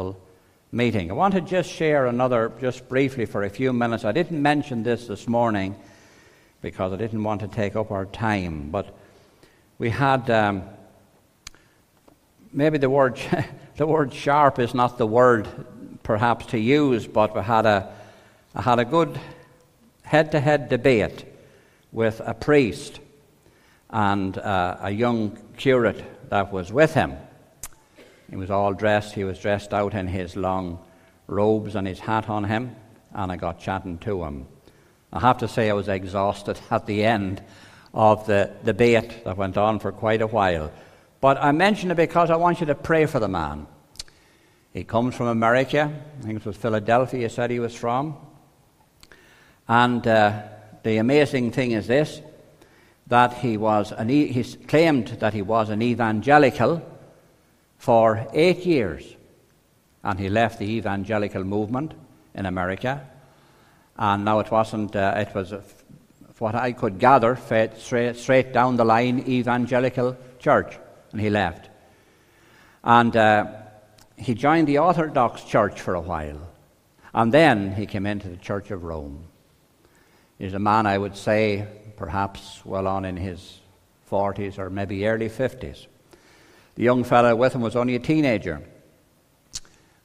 gospel meeting. I want to just share another, just briefly for a few minutes. I didn't mention this this morning because I didn't want to take up our time, but we had um, maybe the word, the word sharp is not the word perhaps to use, but we had a, I had a good head to head debate with a priest and uh, a young curate that was with him. He was all dressed, he was dressed out in his long robes and his hat on him, and I got chatting to him. I have to say, I was exhausted at the end of the debate that went on for quite a while. But I mention it because I want you to pray for the man. He comes from America. I think it was Philadelphia, he said he was from. And uh, the amazing thing is this that he was an e- he claimed that he was an evangelical for eight years, and he left the evangelical movement in America. And now it wasn't; uh, it was what I could gather, straight, straight down the line evangelical church, and he left. And uh, he joined the Orthodox Church for a while, and then he came into the Church of Rome. He's a man, I would say, perhaps well on in his 40s or maybe early 50s. The young fellow with him was only a teenager.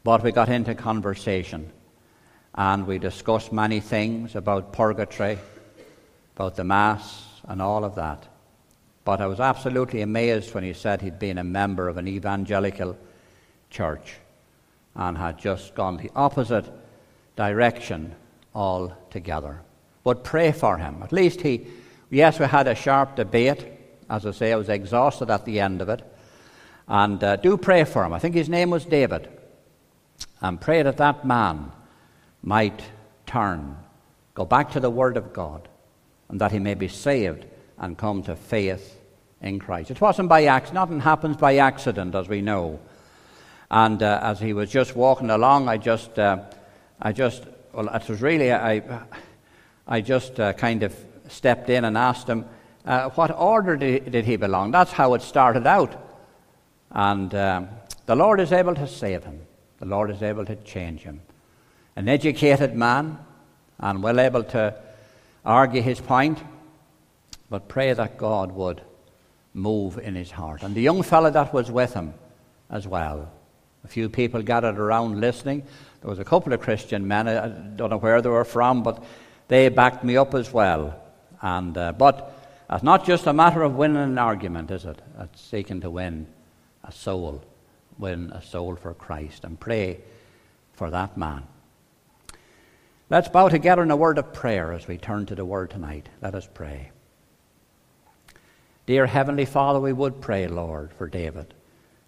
But we got into conversation and we discussed many things about purgatory, about the Mass, and all of that. But I was absolutely amazed when he said he'd been a member of an evangelical church and had just gone the opposite direction altogether. But pray for him. At least he, yes, we had a sharp debate. As I say, I was exhausted at the end of it. And uh, do pray for him. I think his name was David. And pray that that man might turn, go back to the Word of God, and that he may be saved and come to faith in Christ. It wasn't by accident. Nothing happens by accident, as we know. And uh, as he was just walking along, I just, uh, I just, well, it was really, I, I just uh, kind of stepped in and asked him, uh, what order did, did, he belong? That's how it started out. And um, the Lord is able to save him, the Lord is able to change him. An educated man and well able to argue his point, but pray that God would move in his heart. And the young fellow that was with him as well. A few people gathered around listening. There was a couple of Christian men. I don't know where they were from, but they backed me up as well. And, uh, but it's not just a matter of winning an argument, is it? It's seeking to win a soul, win a soul for Christ, and pray for that man. Let's bow together in a word of prayer as we turn to the word tonight. Let us pray. Dear Heavenly Father, we would pray, Lord, for David.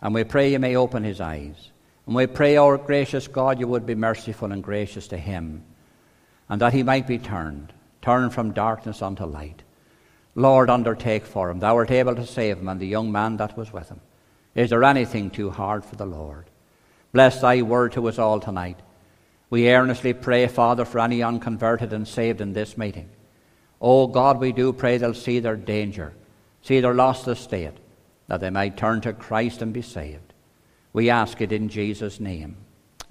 And we pray you may open his eyes. And we pray, our gracious God, you would be merciful and gracious to him and that he might be turned, turned from darkness unto light. Lord, undertake for him. Thou art able to save him and the young man that was with him. Is there anything too hard for the Lord? Bless thy word to us all tonight. We earnestly pray, Father, for any unconverted and saved in this meeting. Oh God, we do pray they'll see their danger, see their lost estate, that they might turn to Christ and be saved. We ask it in Jesus' name.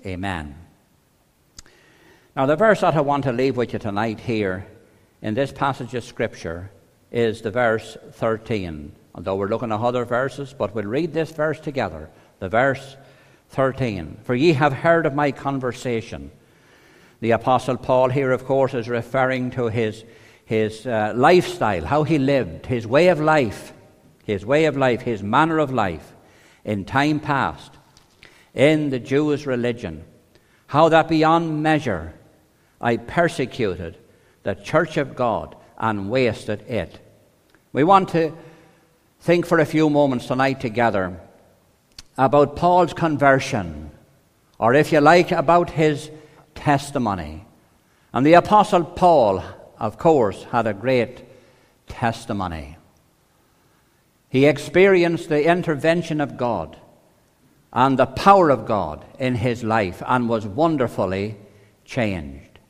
Amen. Now, the verse that I want to leave with you tonight here in this passage of Scripture is the verse 13. Although we're looking at other verses, but we'll read this verse together. The verse 13. For ye have heard of my conversation. The Apostle Paul here, of course, is referring to his, his uh, lifestyle, how he lived, his way of life, his way of life, his manner of life in time past, in the Jewish religion. How that beyond measure I persecuted the church of God and wasted it. We want to think for a few moments tonight together about Paul's conversion, or if you like, about his testimony. And the Apostle Paul, of course, had a great testimony. He experienced the intervention of God and the power of God in his life and was wonderfully changed.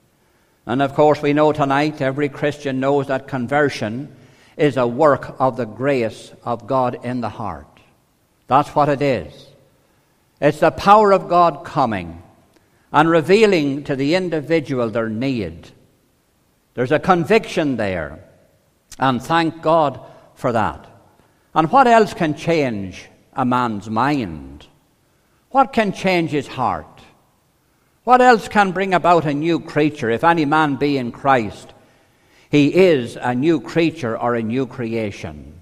And of course, we know tonight, every Christian knows that conversion is a work of the grace of God in the heart. That's what it is. It's the power of God coming and revealing to the individual their need. There's a conviction there, and thank God for that. And what else can change a man's mind? What can change his heart? What else can bring about a new creature if any man be in Christ? He is a new creature or a new creation.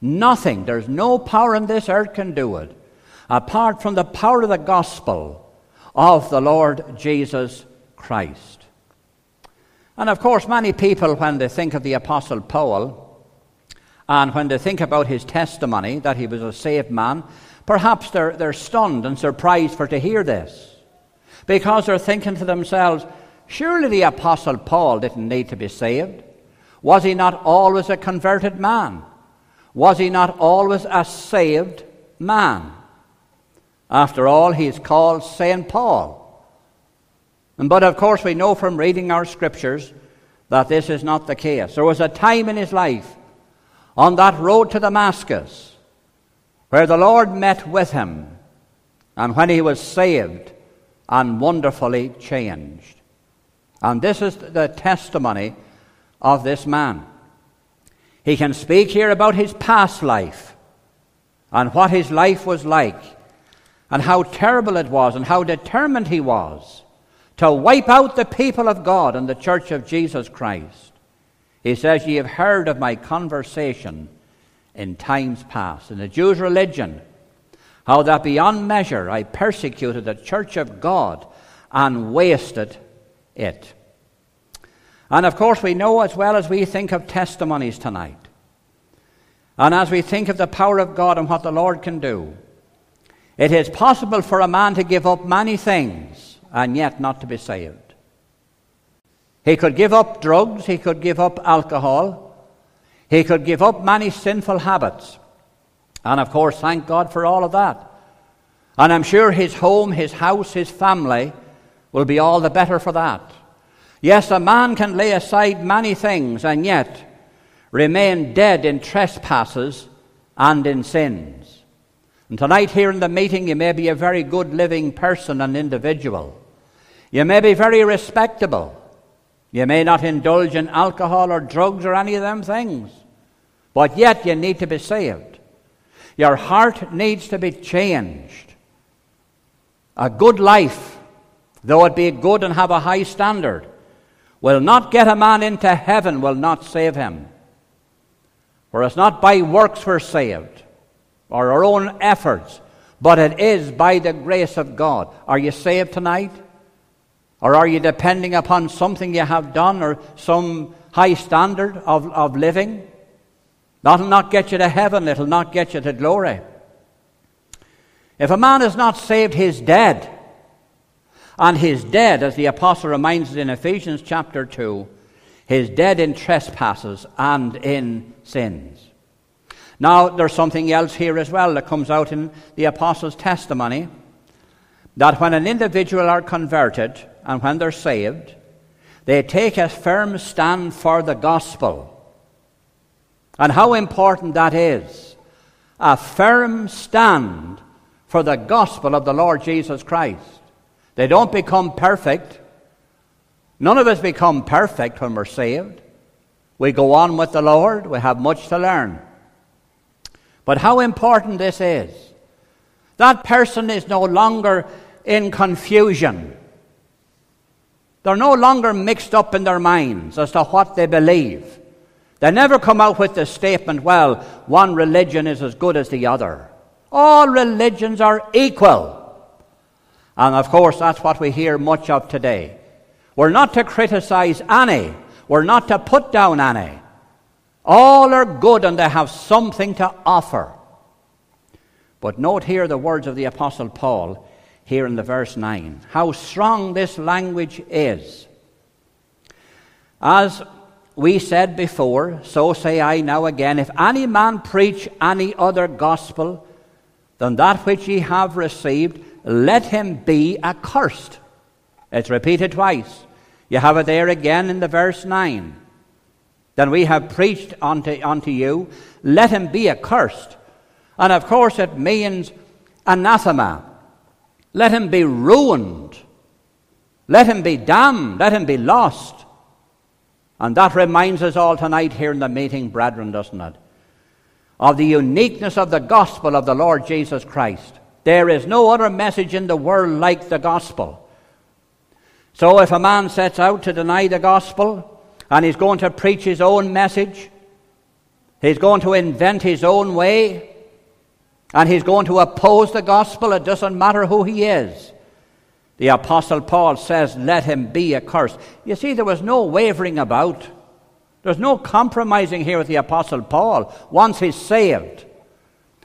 Nothing, there's no power in this earth can do it apart from the power of the gospel of the Lord Jesus Christ. And of course, many people, when they think of the Apostle Paul, and when they think about his testimony that he was a saved man, perhaps they're, they're stunned and surprised for to hear this. Because they're thinking to themselves, surely the Apostle Paul didn't need to be saved. Was he not always a converted man? Was he not always a saved man? After all, he is called St. Paul. But of course, we know from reading our scriptures that this is not the case. There was a time in his life on that road to Damascus where the Lord met with him and when he was saved and wonderfully changed. And this is the testimony of this man. He can speak here about his past life and what his life was like and how terrible it was and how determined he was to wipe out the people of God and the church of Jesus Christ. He says, Ye have heard of my conversation in times past, in the Jews' religion, how that beyond measure I persecuted the church of God and wasted it. And of course, we know as well as we think of testimonies tonight, and as we think of the power of God and what the Lord can do, it is possible for a man to give up many things and yet not to be saved. He could give up drugs, he could give up alcohol, he could give up many sinful habits. And of course, thank God for all of that. And I'm sure his home, his house, his family will be all the better for that. Yes, a man can lay aside many things and yet remain dead in trespasses and in sins. And tonight, here in the meeting, you may be a very good living person and individual. You may be very respectable. You may not indulge in alcohol or drugs or any of them things. But yet, you need to be saved. Your heart needs to be changed. A good life, though it be good and have a high standard, will not get a man into heaven, will not save him. For it's not by works we're saved or our own efforts, but it is by the grace of God. Are you saved tonight? Or are you depending upon something you have done or some high standard of, of living? That'll not get you to heaven, it'll not get you to glory. If a man is not saved, he's dead. And he's dead, as the apostle reminds us in Ephesians chapter 2, he's dead in trespasses and in sins. Now, there's something else here as well that comes out in the apostles' testimony that when an individual are converted and when they're saved, they take a firm stand for the gospel. And how important that is. A firm stand for the gospel of the Lord Jesus Christ. They don't become perfect. None of us become perfect when we're saved. We go on with the Lord. We have much to learn. But how important this is. That person is no longer in confusion. They're no longer mixed up in their minds as to what they believe. They never come out with the statement, well, one religion is as good as the other. All religions are equal. And of course, that's what we hear much of today. We're not to criticize any, we're not to put down any. All are good and they have something to offer. But note here the words of the Apostle Paul here in the verse 9. How strong this language is. As we said before, so say I now again if any man preach any other gospel than that which ye have received, let him be accursed. It's repeated twice. You have it there again in the verse 9 Then we have preached unto, unto you, let him be accursed. And of course, it means anathema. Let him be ruined. Let him be damned. Let him be lost. And that reminds us all tonight here in the meeting, brethren, doesn't it? Of the uniqueness of the gospel of the Lord Jesus Christ. There is no other message in the world like the gospel. So if a man sets out to deny the gospel and he's going to preach his own message, he's going to invent his own way, and he's going to oppose the gospel, it doesn't matter who he is. The Apostle Paul says, Let him be accursed. You see, there was no wavering about. There's no compromising here with the Apostle Paul once he's saved.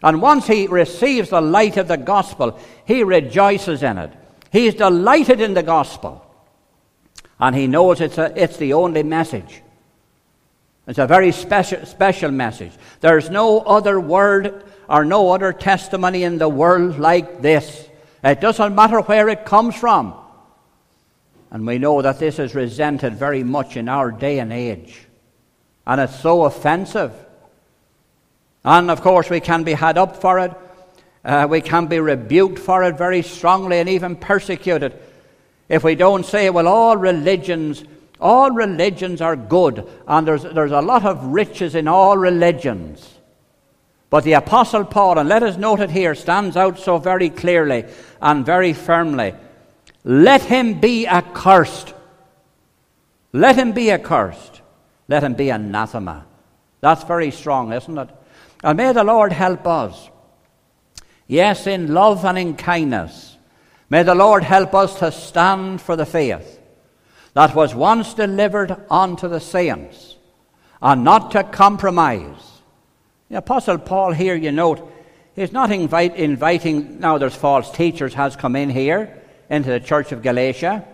And once he receives the light of the gospel, he rejoices in it. He's delighted in the gospel. And he knows it's, a, it's the only message. It's a very special, special message. There's no other word or no other testimony in the world like this. It doesn't matter where it comes from. And we know that this is resented very much in our day and age. And it's so offensive. And of course, we can be had up for it. Uh, we can be rebuked for it very strongly and even persecuted if we don't say, well, all religions, all religions are good, and there's, there's a lot of riches in all religions. But the Apostle Paul, and let us note it here, stands out so very clearly and very firmly. Let him be accursed. Let him be accursed. Let him be anathema. That's very strong, isn't it? And may the Lord help us. Yes, in love and in kindness. May the Lord help us to stand for the faith that was once delivered unto the saints and not to compromise the Apostle Paul here, you note, is not invite, inviting, now there's false teachers has come in here into the church of Galatia,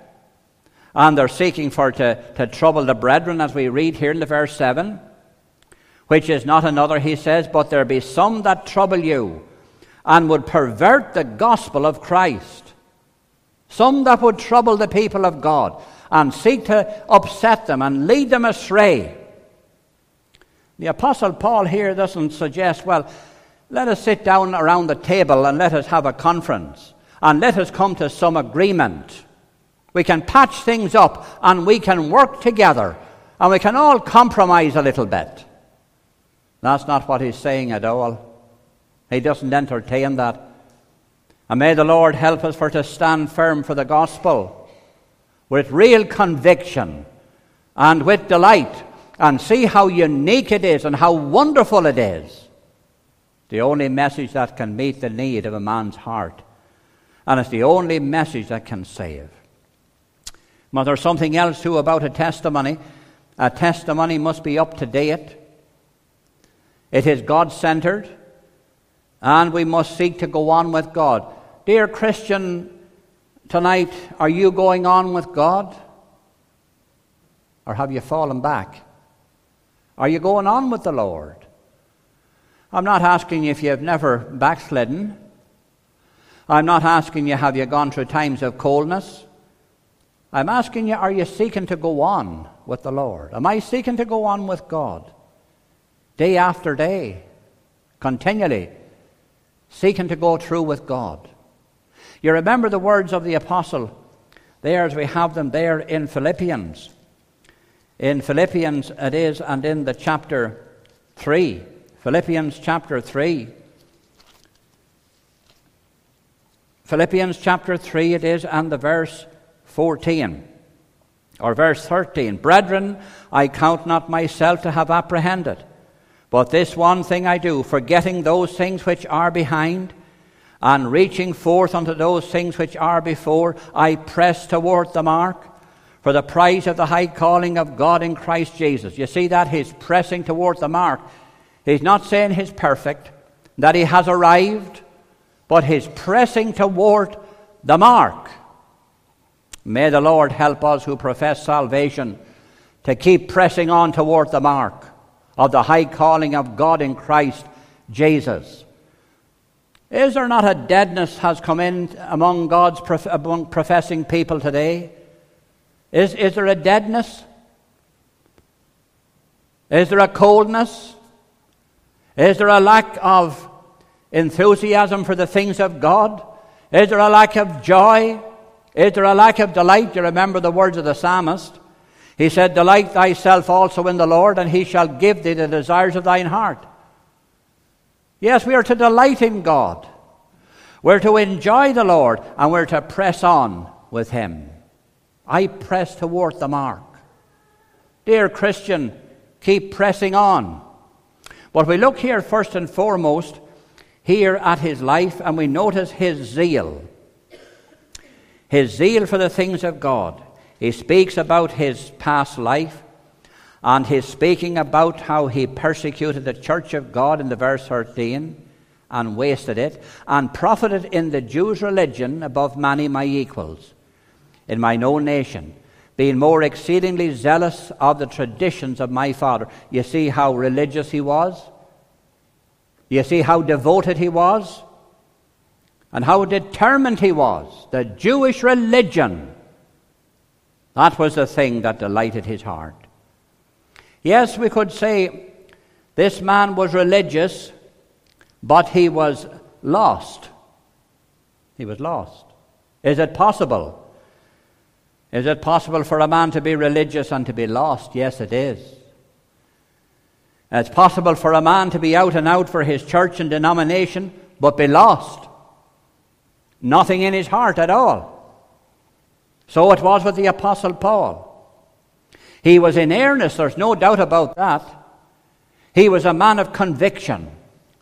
and they're seeking for to, to trouble the brethren, as we read here in the verse 7, which is not another, he says, but there be some that trouble you and would pervert the gospel of Christ. Some that would trouble the people of God and seek to upset them and lead them astray. The Apostle Paul here doesn't suggest, well, let us sit down around the table and let us have a conference and let us come to some agreement. We can patch things up and we can work together and we can all compromise a little bit. That's not what he's saying at all. He doesn't entertain that. And may the Lord help us for to stand firm for the gospel with real conviction and with delight and see how unique it is and how wonderful it is. The only message that can meet the need of a man's heart. And it's the only message that can save. But there's something else too about a testimony. A testimony must be up to date. It is God centered. And we must seek to go on with God. Dear Christian, tonight, are you going on with God? Or have you fallen back? Are you going on with the Lord? I'm not asking you if you've never backslidden. I'm not asking you, have you gone through times of coldness? I'm asking you, are you seeking to go on with the Lord? Am I seeking to go on with God? Day after day, continually, seeking to go through with God. You remember the words of the apostle there as we have them there in Philippians. In Philippians, it is, and in the chapter 3. Philippians chapter 3. Philippians chapter 3 it is, and the verse 14, or verse 13. Brethren, I count not myself to have apprehended, but this one thing I do, forgetting those things which are behind, and reaching forth unto those things which are before, I press toward the mark for the prize of the high calling of God in Christ Jesus. You see that? He's pressing toward the mark. He's not saying he's perfect, that he has arrived, but he's pressing toward the mark. May the Lord help us who profess salvation to keep pressing on toward the mark of the high calling of God in Christ Jesus. Is there not a deadness has come in among God's among professing people today? Is, is there a deadness? Is there a coldness? Is there a lack of enthusiasm for the things of God? Is there a lack of joy? Is there a lack of delight? You remember the words of the psalmist. He said, Delight thyself also in the Lord, and he shall give thee the desires of thine heart. Yes, we are to delight in God. We're to enjoy the Lord, and we're to press on with him. I press toward the mark. Dear Christian, keep pressing on. But we look here first and foremost here at his life and we notice his zeal. His zeal for the things of God. He speaks about his past life and he's speaking about how he persecuted the church of God in the verse 13 and wasted it and profited in the Jews' religion above many my equals in mine own nation, being more exceedingly zealous of the traditions of my father. You see how religious he was? You see how devoted he was? And how determined he was. The Jewish religion. That was the thing that delighted his heart. Yes, we could say this man was religious, but he was lost. He was lost. Is it possible? Is it possible for a man to be religious and to be lost? Yes, it is. It's possible for a man to be out and out for his church and denomination, but be lost. Nothing in his heart at all. So it was with the Apostle Paul. He was in earnest, there's no doubt about that. He was a man of conviction,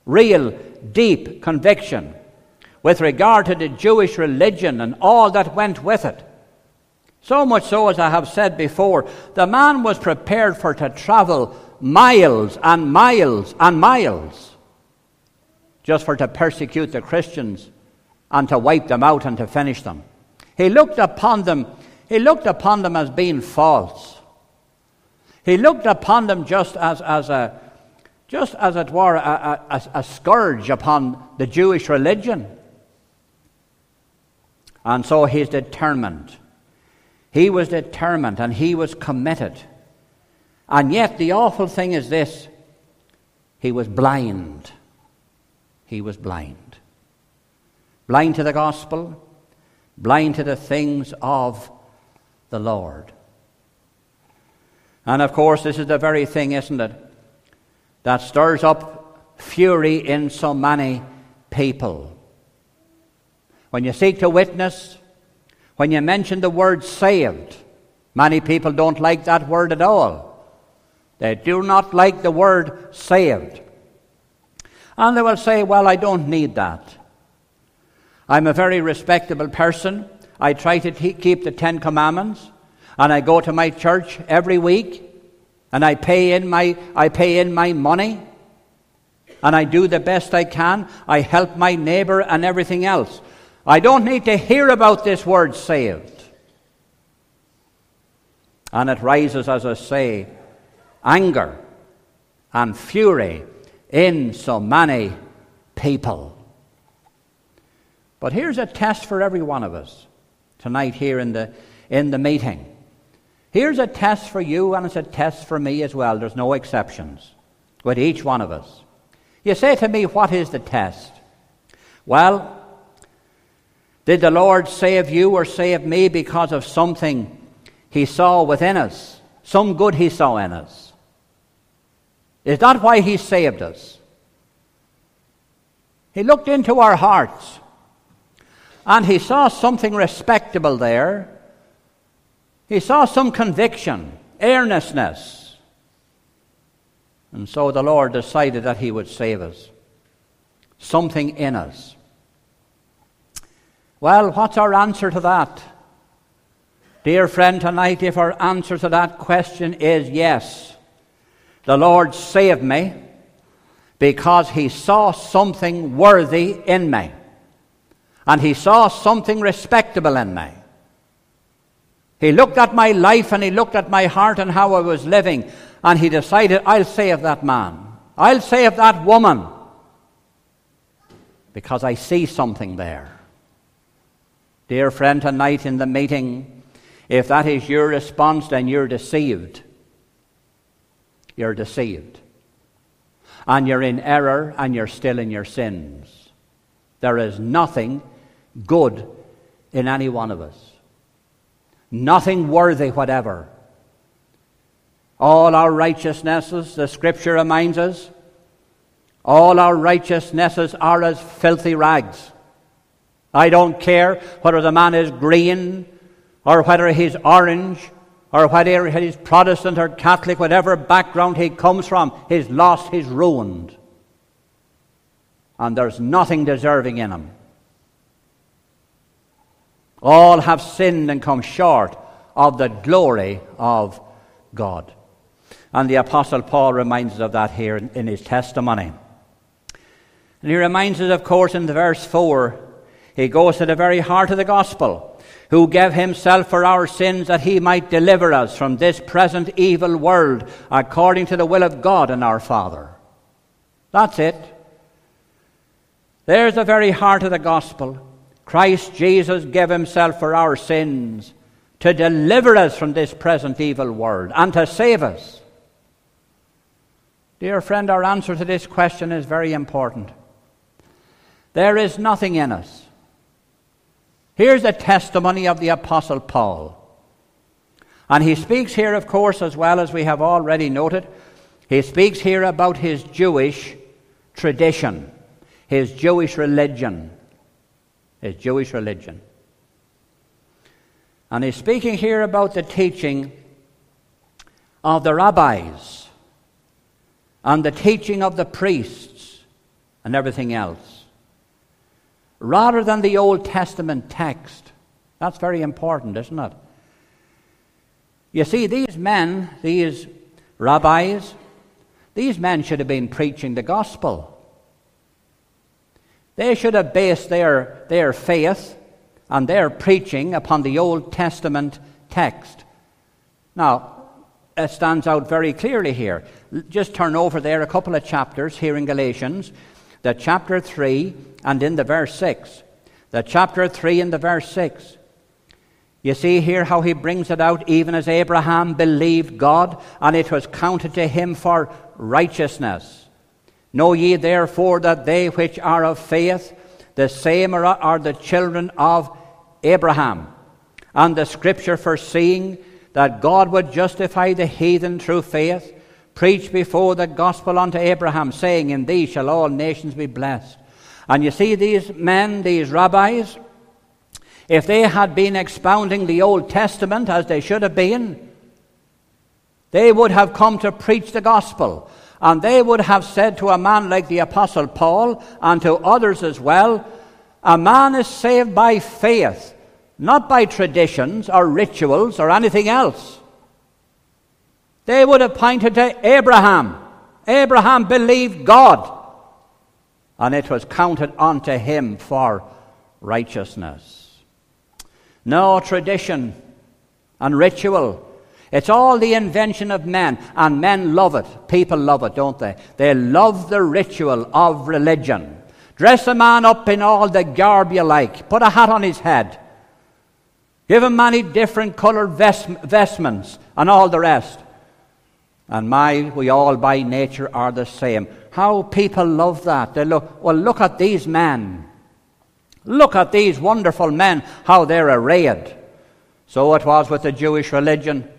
real, deep conviction, with regard to the Jewish religion and all that went with it. So much so, as I have said before, the man was prepared for to travel miles and miles and miles just for to persecute the Christians and to wipe them out and to finish them. He looked upon them, he looked upon them as being false. He looked upon them just as, as a just as it were a, a, a scourge upon the Jewish religion. And so he's determined. He was determined and he was committed and yet, the awful thing is this he was blind. He was blind. Blind to the gospel, blind to the things of the Lord. And of course, this is the very thing, isn't it, that stirs up fury in so many people. When you seek to witness, when you mention the word saved, many people don't like that word at all. They do not like the word saved. And they will say, Well, I don't need that. I'm a very respectable person. I try to keep the Ten Commandments, and I go to my church every week, and I pay in my, I pay in my money, and I do the best I can. I help my neighbor and everything else. I don't need to hear about this word saved. And it rises, as I say, anger and fury in so many people. But here's a test for every one of us tonight here in the, in the meeting. Here's a test for you, and it's a test for me as well. There's no exceptions with each one of us. You say to me, What is the test? Well, did the Lord save you or save me because of something He saw within us? Some good He saw in us? Is that why He saved us? He looked into our hearts and He saw something respectable there. He saw some conviction, earnestness. And so the Lord decided that He would save us. Something in us. Well, what's our answer to that? Dear friend, tonight, if our answer to that question is yes, the Lord saved me because he saw something worthy in me. And he saw something respectable in me. He looked at my life and he looked at my heart and how I was living. And he decided, I'll save that man. I'll save that woman. Because I see something there. Dear friend, tonight in the meeting, if that is your response, then you're deceived you're deceived. And you're in error and you're still in your sins. There is nothing good in any one of us. Nothing worthy whatever. All our righteousnesses, the scripture reminds us, all our righteousnesses are as filthy rags. I don't care whether the man is green or whether he's orange or whether he's Protestant or Catholic, whatever background he comes from, he's lost, he's ruined. And there's nothing deserving in him. All have sinned and come short of the glory of God. And the Apostle Paul reminds us of that here in, in his testimony. And he reminds us, of course, in the verse 4, he goes to the very heart of the gospel, who gave himself for our sins that he might deliver us from this present evil world according to the will of God and our Father. That's it. There's the very heart of the gospel. Christ Jesus gave himself for our sins to deliver us from this present evil world and to save us. Dear friend, our answer to this question is very important. There is nothing in us. Here's the testimony of the Apostle Paul. And he speaks here, of course, as well as we have already noted, he speaks here about his Jewish tradition, his Jewish religion. His Jewish religion. And he's speaking here about the teaching of the rabbis and the teaching of the priests and everything else rather than the Old Testament text. That's very important, isn't it? You see, these men, these rabbis, these men should have been preaching the gospel. They should have based their, their faith and their preaching upon the Old Testament text. Now, it stands out very clearly here. Just turn over there a couple of chapters here in Galatians, the chapter 3 and in the verse 6. The chapter 3 and the verse 6. You see here how he brings it out, even as Abraham believed God, and it was counted to him for righteousness. Know ye therefore that they which are of faith, the same are, are the children of Abraham. And the scripture foreseeing that God would justify the heathen through faith, preached before the gospel unto Abraham, saying, In thee shall all nations be blessed. And you see, these men, these rabbis, if they had been expounding the Old Testament as they should have been, they would have come to preach the gospel. And they would have said to a man like the Apostle Paul and to others as well, a man is saved by faith, not by traditions or rituals or anything else. They would have pointed to Abraham. Abraham believed God and it was counted unto him for righteousness. No tradition and ritual. It's all the invention of men, and men love it. People love it, don't they? They love the ritual of religion. Dress a man up in all the garb you like, put a hat on his head, give him many different coloured vest- vestments, and all the rest. And my, we all by nature are the same. How people love that. They look, well, look at these men. Look at these wonderful men, how they're arrayed. So it was with the Jewish religion.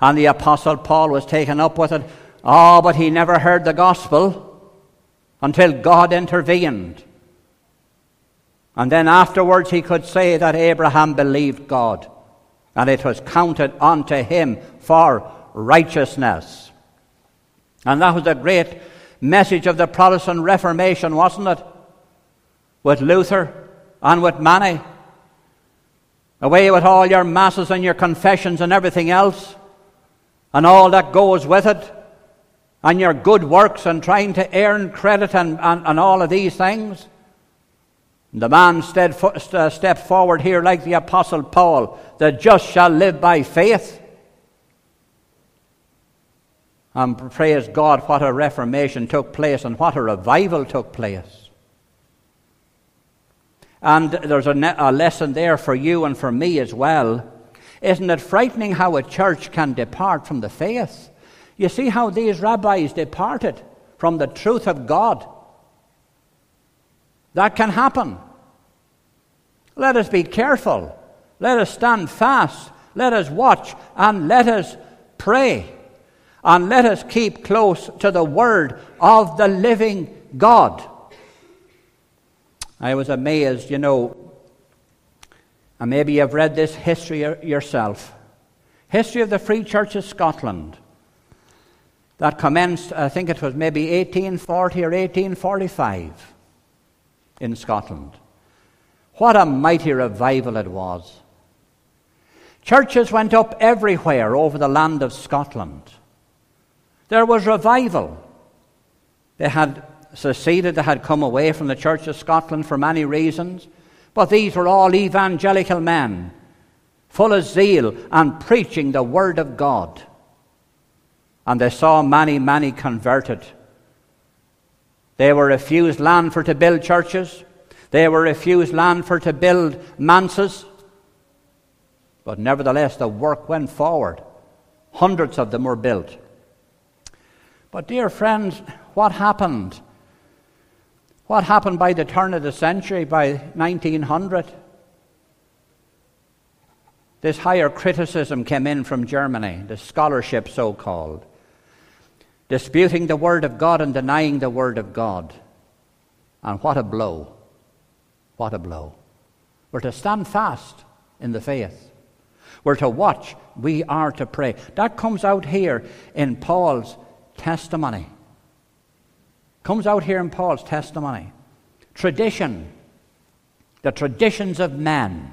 And the Apostle Paul was taken up with it. Oh, but he never heard the gospel until God intervened. And then afterwards he could say that Abraham believed God, and it was counted unto him for righteousness. And that was the great message of the Protestant Reformation, wasn't it? With Luther and with many. Away with all your masses and your confessions and everything else, and all that goes with it, and your good works and trying to earn credit and, and, and all of these things. The man uh, stepped forward here like the Apostle Paul the just shall live by faith. And praise God, what a reformation took place and what a revival took place. And there's a, ne- a, lesson there for you and for me as well. Isn't it frightening how a church can depart from the faith? You see how these rabbis departed from the truth of God. That can happen. Let us be careful. Let us stand fast. Let us watch and let us pray. And let us keep close to the word of the living God. I was amazed, you know, and maybe you've read this history yourself. History of the Free Church of Scotland that commenced, I think it was maybe 1840 or 1845 in Scotland. What a mighty revival it was. Churches went up everywhere over the land of Scotland. There was revival. They had seceded, they had come away from the Church of Scotland for many reasons, but these were all evangelical men, full of zeal and preaching the Word of God. And they saw many, many converted. They were refused land for to build churches. They were refused land for to build manses. But nevertheless, the work went forward. Hundreds of them were built. But, dear friends, what happened? What happened by the turn of the century, by 1900? This higher criticism came in from Germany, the scholarship so called, disputing the Word of God and denying the Word of God. And what a blow! What a blow. We're to stand fast in the faith. We're to watch. We are to pray. That comes out here in Paul's testimony. Comes out here in Paul's testimony. Tradition. The traditions of men.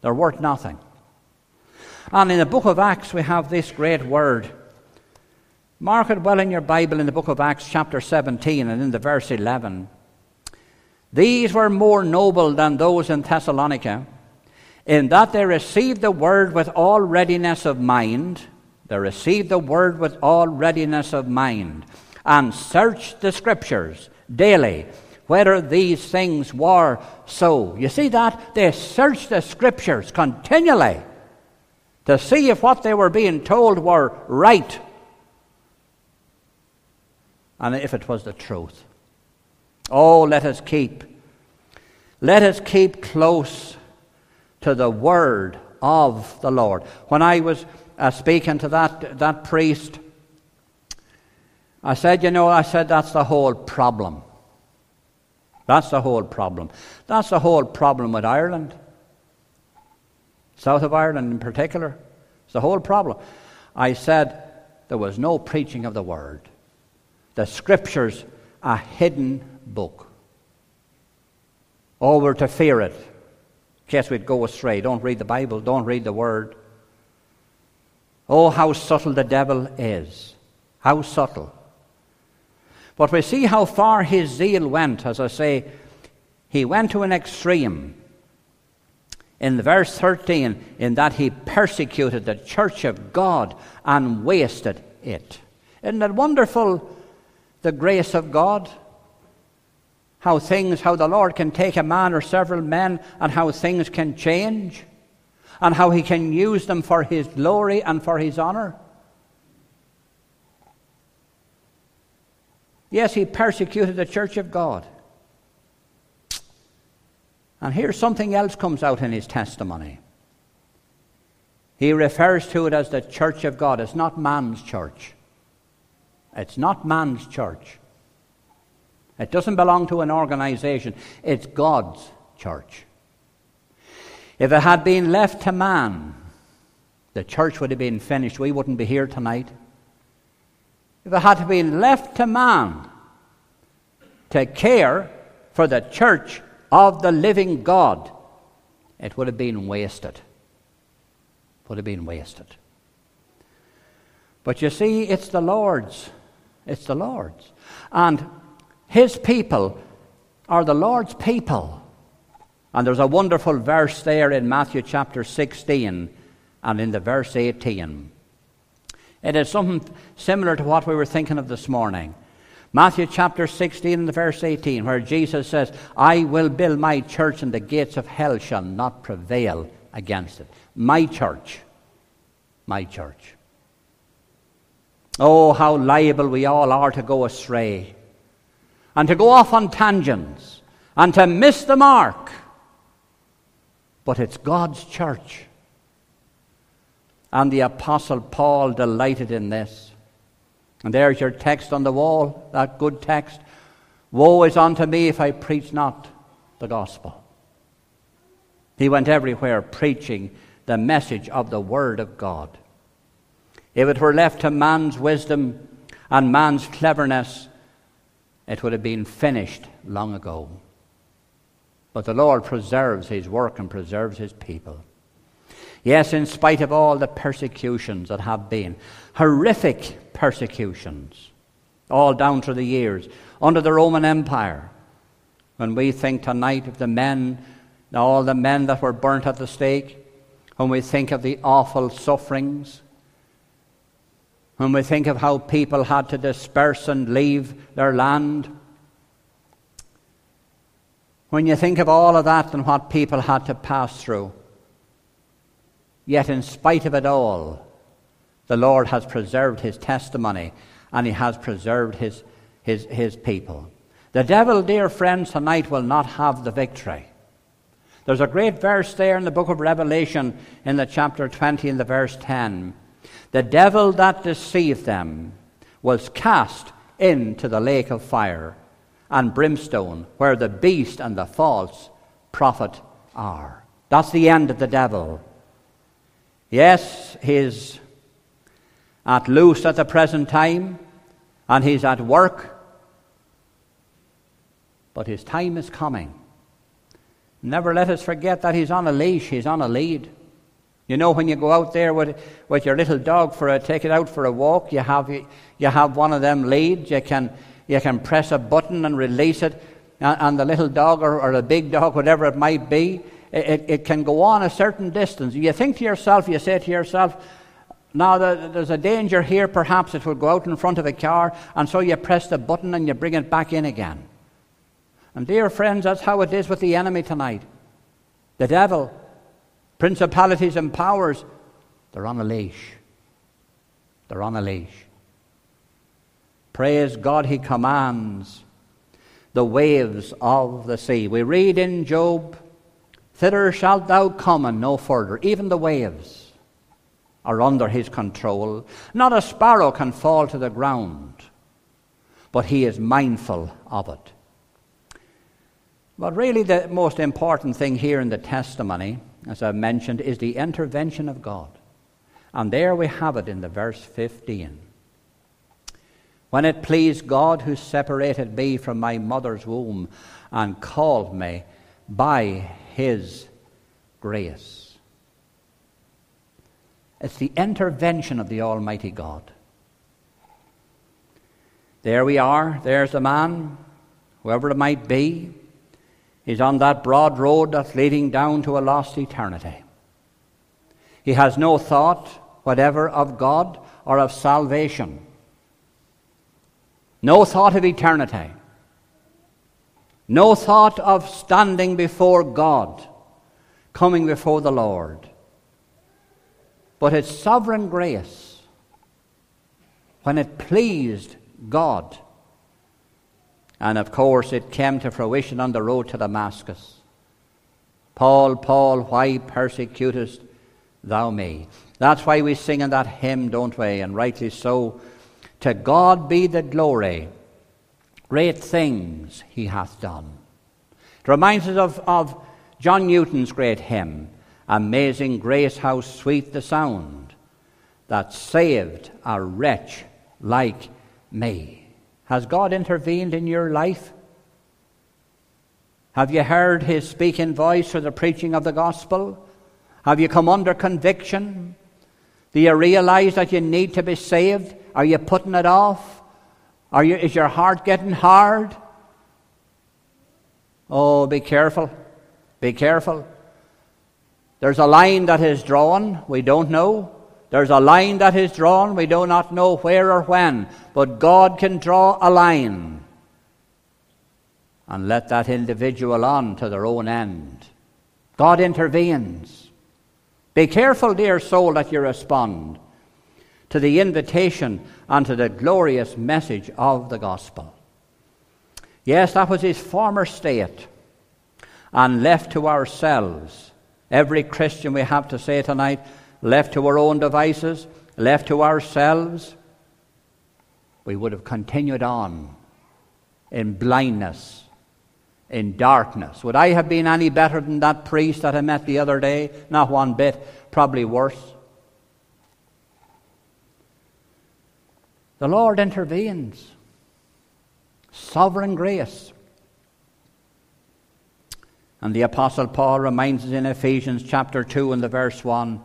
They're worth nothing. And in the book of Acts, we have this great word. Mark it well in your Bible in the book of Acts, chapter 17, and in the verse 11. These were more noble than those in Thessalonica in that they received the word with all readiness of mind. They received the word with all readiness of mind and searched the scriptures daily whether these things were so. You see that? They searched the scriptures continually to see if what they were being told were right and if it was the truth. Oh, let us keep, let us keep close to the word of the Lord. When I was uh, speaking to that, that priest, I said, you know, I said that's the whole problem. That's the whole problem. That's the whole problem with Ireland. South of Ireland in particular. It's the whole problem. I said there was no preaching of the word. The scriptures, a hidden book. Oh, we're to fear it case we'd go astray. Don't read the Bible, don't read the Word. Oh, how subtle the devil is. How subtle. But we see how far his zeal went. As I say, he went to an extreme. In verse 13, in that he persecuted the church of God and wasted it. Isn't it wonderful, the grace of God? how things, how the Lord can take a man or several men and how things can change and how he can use them for his glory and for his honor. Yes, he persecuted the church of God. And here something else comes out in his testimony. He refers to it as the church of God. It's not man's church. It's not man's church. It doesn't belong to an organization, it's God's church. If it had been left to man, the church would have been finished. We wouldn't be here tonight. If it had been left to man to care for the church of the living God, it would have been wasted. Would have been wasted. But you see, it's the Lord's. It's the Lord's. And his people are the Lord's people. And there's a wonderful verse there in Matthew chapter 16 and in the verse 18. It is something similar to what we were thinking of this morning. Matthew chapter 16 and verse 18, where Jesus says, I will build my church and the gates of hell shall not prevail against it. My church. My church. Oh, how liable we all are to go astray and to go off on tangents and to miss the mark. but it's God's church. And the Apostle Paul delighted in this. And there's your text on the wall, that good text. Woe is unto me if I preach not the gospel. He went everywhere preaching the message of the Word of God. If it were left to man's wisdom and man's cleverness, it would have been finished long ago. But the Lord preserves His work and preserves His people. Yes, in spite of all the persecutions that have been, horrific persecutions, all down through the years, under the Roman Empire. When we think tonight of the men, all the men that were burnt at the stake, when we think of the awful sufferings, when we think of how people had to disperse and leave their land, when you think of all of that and what people had to pass through, yet in spite of it all, the Lord has preserved his testimony and he has preserved his, his, his people. The devil, dear friends, tonight will not have the victory. There's a great verse there in the book of Revelation in the chapter 20 in the verse 10. The devil that deceived them was cast into the lake of fire and brimstone, where the beast and the false prophet are. That's the end of the devil. Yes, he's at loose at the present time, and he's at work, but his time is coming. Never let us forget that he's on a leash, he's on a lead. You know, when you go out there with, with your little dog for a, take it out for a walk, you have, you have one of them leads. You can, you can press a button and release it, and, and the little dog or, or the big dog, whatever it might be, it, it can go on a certain distance. You think to yourself, you say to yourself, now there's a danger here, perhaps it will go out in front of a car, and so you press the button and you bring it back in again. And dear friends, that's how it is with the enemy tonight. The devil Principalities and powers, they're on a leash. They're on a leash. Praise God, He commands the waves of the sea. We read in Job, Thither shalt thou come and no further. Even the waves are under His control. Not a sparrow can fall to the ground, but He is mindful of it. But really, the most important thing here in the testimony as I mentioned, is the intervention of God. And there we have it in the verse 15. When it pleased God who separated me from my mother's womb and called me by his grace. It's the intervention of the Almighty God. There we are. There's the man, whoever it might be, He's on that broad road that's leading down to a lost eternity. He has no thought whatever of God or of salvation. No thought of eternity. No thought of standing before God, coming before the Lord. But it's sovereign grace, when it pleased God and of course, it came to fruition on the road to Damascus. Paul, Paul, why persecutest thou me? That's why we sing in that hymn, don't we? And rightly so. To God be the glory. Great things he hath done. It reminds us of, of John Newton's great hymn, Amazing Grace, how sweet the sound that saved a wretch like me. Has God intervened in your life? Have you heard his speaking voice or the preaching of the gospel? Have you come under conviction? Do you realize that you need to be saved? Are you putting it off? Are you, is your heart getting hard? Oh, be careful. Be careful. There's a line that is drawn. We don't know. There's a line that is drawn. We do not know where or when, but God can draw a line and let that individual on to their own end. God intervenes. Be careful, dear soul, that you respond to the invitation and to the glorious message of the gospel. Yes, that was his former state. And left to ourselves, Every Christian, we have to say tonight, left to our own devices, left to ourselves, we would have continued on in blindness, in darkness. Would I have been any better than that priest that I met the other day? Not one bit, probably worse. The Lord intervenes. Sovereign grace. And the Apostle Paul reminds us in Ephesians chapter 2 and the verse 1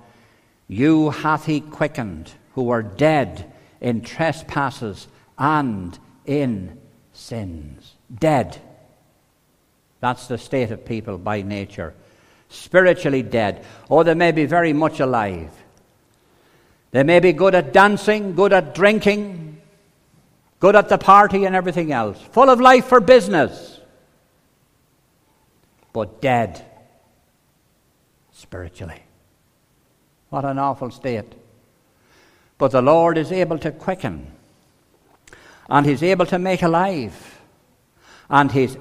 You hath he quickened who were dead in trespasses and in sins. Dead. That's the state of people by nature. Spiritually dead. Or they may be very much alive. They may be good at dancing, good at drinking, good at the party and everything else, full of life for business, but dead. Spiritually. What an awful state. But the Lord is able to quicken, and He's able to make alive, and He's